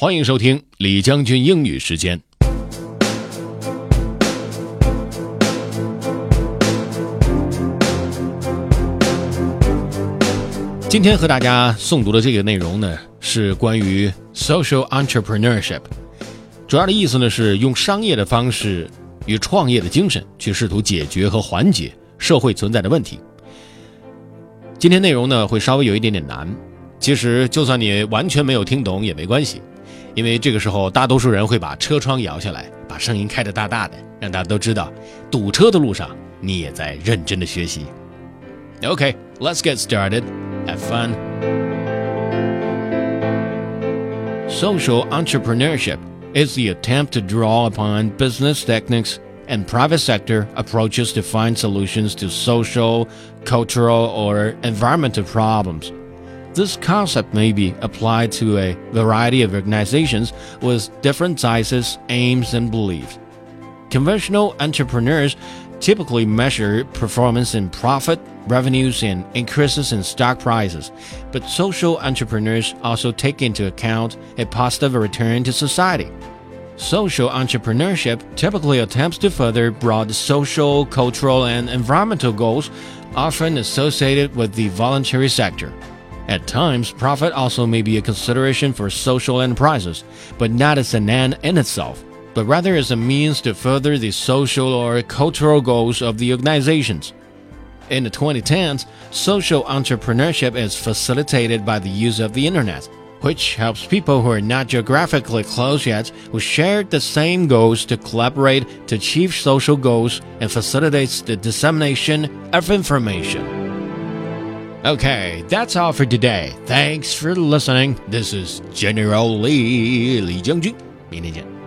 欢迎收听李将军英语时间。今天和大家诵读的这个内容呢，是关于 social entrepreneurship。主要的意思呢，是用商业的方式与创业的精神去试图解决和缓解社会存在的问题。今天内容呢，会稍微有一点点难。其实，就算你完全没有听懂也没关系，因为这个时候大多数人会把车窗摇下来，把声音开得大大的，让大家都知道，堵车的路上你也在认真的学习。Okay, let's get started. Have fun. Social entrepreneurship is the attempt to draw upon business techniques and private sector approaches to find solutions to social, cultural, or environmental problems. this concept may be applied to a variety of organizations with different sizes, aims, and beliefs. Conventional entrepreneurs typically measure performance in profit, revenues, and increases in stock prices, but social entrepreneurs also take into account a positive return to society. Social entrepreneurship typically attempts to further broad social, cultural, and environmental goals, often associated with the voluntary sector. At times, profit also may be a consideration for social enterprises, but not as an end in itself but rather as a means to further the social or cultural goals of the organizations. In the 2010s, social entrepreneurship is facilitated by the use of the internet, which helps people who are not geographically close yet who share the same goals to collaborate to achieve social goals and facilitates the dissemination of information. Okay, that's all for today. Thanks for listening. This is General Lee Lee Jiangjun, meaning it.